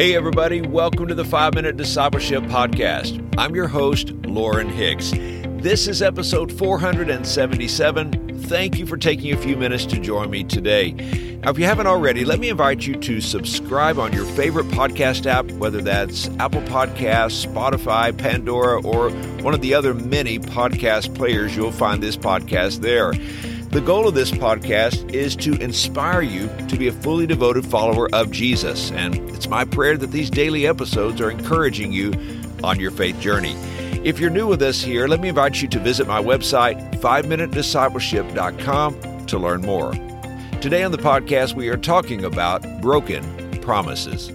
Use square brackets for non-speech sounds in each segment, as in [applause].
Hey, everybody, welcome to the 5 Minute Discipleship Podcast. I'm your host, Lauren Hicks. This is episode 477. Thank you for taking a few minutes to join me today. Now, if you haven't already, let me invite you to subscribe on your favorite podcast app, whether that's Apple Podcasts, Spotify, Pandora, or one of the other many podcast players. You'll find this podcast there. The goal of this podcast is to inspire you to be a fully devoted follower of Jesus. And it's my prayer that these daily episodes are encouraging you on your faith journey. If you're new with us here, let me invite you to visit my website, 5minutediscipleship.com, to learn more. Today on the podcast, we are talking about broken promises.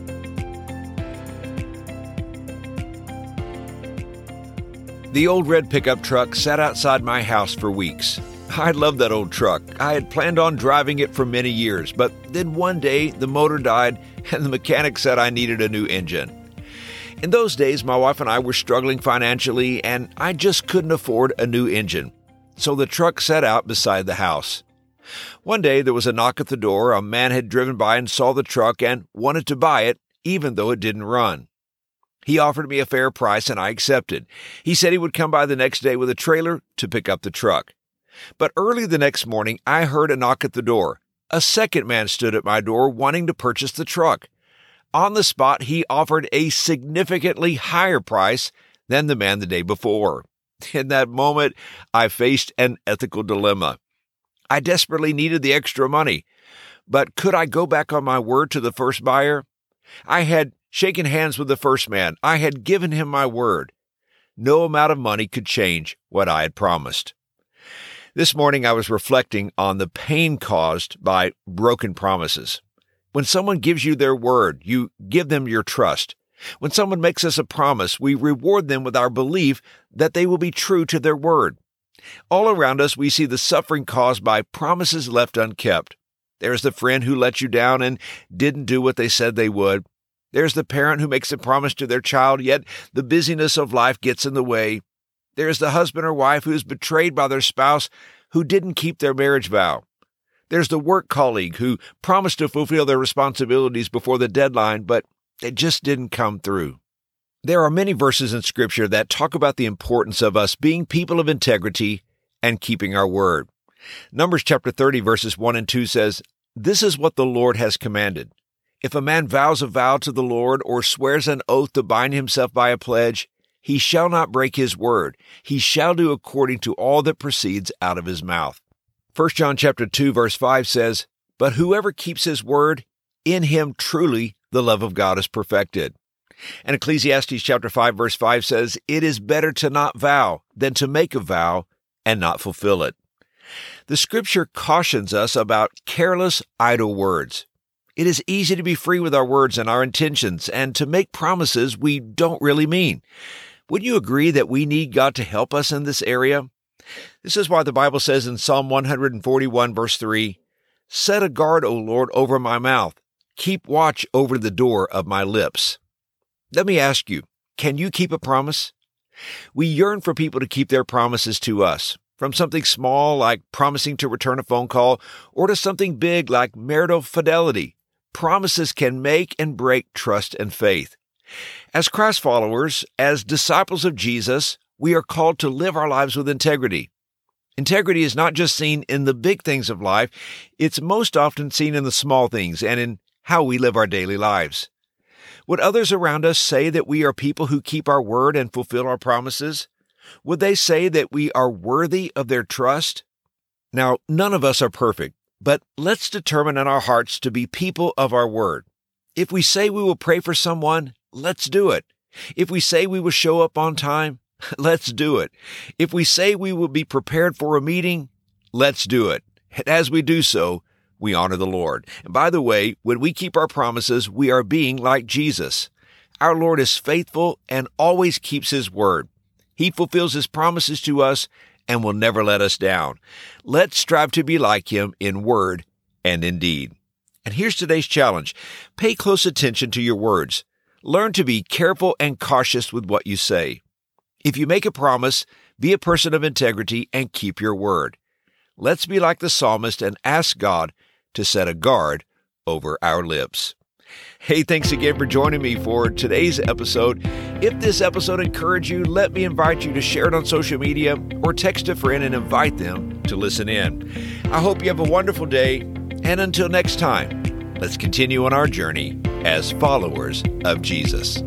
The old red pickup truck sat outside my house for weeks. I loved that old truck. I had planned on driving it for many years, but then one day the motor died [laughs] and the mechanic said I needed a new engine. In those days, my wife and I were struggling financially, and I just couldn't afford a new engine. So the truck sat out beside the house. One day there was a knock at the door. A man had driven by and saw the truck and wanted to buy it, even though it didn't run. He offered me a fair price and I accepted. He said he would come by the next day with a trailer to pick up the truck. But early the next morning, I heard a knock at the door. A second man stood at my door wanting to purchase the truck. On the spot, he offered a significantly higher price than the man the day before. In that moment, I faced an ethical dilemma. I desperately needed the extra money, but could I go back on my word to the first buyer? I had shaken hands with the first man. I had given him my word. No amount of money could change what I had promised. This morning I was reflecting on the pain caused by broken promises. When someone gives you their word, you give them your trust. When someone makes us a promise, we reward them with our belief that they will be true to their word. All around us, we see the suffering caused by promises left unkept. There's the friend who let you down and didn't do what they said they would. There's the parent who makes a promise to their child, yet the busyness of life gets in the way. There's the husband or wife who's betrayed by their spouse who didn't keep their marriage vow. There's the work colleague who promised to fulfill their responsibilities before the deadline, but it just didn't come through. There are many verses in Scripture that talk about the importance of us being people of integrity and keeping our word. Numbers chapter 30, verses 1 and 2 says, This is what the Lord has commanded. If a man vows a vow to the Lord or swears an oath to bind himself by a pledge, he shall not break his word. He shall do according to all that proceeds out of his mouth. 1 John chapter 2 verse 5 says, But whoever keeps his word, in him truly the love of God is perfected. And Ecclesiastes chapter 5 verse 5 says, It is better to not vow than to make a vow and not fulfill it. The scripture cautions us about careless, idle words. It is easy to be free with our words and our intentions and to make promises we don't really mean. Would you agree that we need God to help us in this area? This is why the Bible says in Psalm 141, verse 3 Set a guard, O Lord, over my mouth. Keep watch over the door of my lips. Let me ask you, can you keep a promise? We yearn for people to keep their promises to us, from something small like promising to return a phone call, or to something big like marital fidelity. Promises can make and break trust and faith. As Christ followers, as disciples of Jesus, we are called to live our lives with integrity. Integrity is not just seen in the big things of life, it's most often seen in the small things and in how we live our daily lives. Would others around us say that we are people who keep our word and fulfill our promises? Would they say that we are worthy of their trust? Now, none of us are perfect, but let's determine in our hearts to be people of our word. If we say we will pray for someone, let's do it. If we say we will show up on time, [laughs] let's do it. If we say we will be prepared for a meeting, let's do it. And as we do so, we honor the Lord. And by the way, when we keep our promises, we are being like Jesus. Our Lord is faithful and always keeps his word. He fulfills his promises to us and will never let us down. Let's strive to be like him in word and in deed. And here's today's challenge. Pay close attention to your words. Learn to be careful and cautious with what you say. If you make a promise, be a person of integrity and keep your word. Let's be like the psalmist and ask God to set a guard over our lips. Hey, thanks again for joining me for today's episode. If this episode encouraged you, let me invite you to share it on social media or text a friend and invite them to listen in. I hope you have a wonderful day, and until next time, let's continue on our journey as followers of Jesus.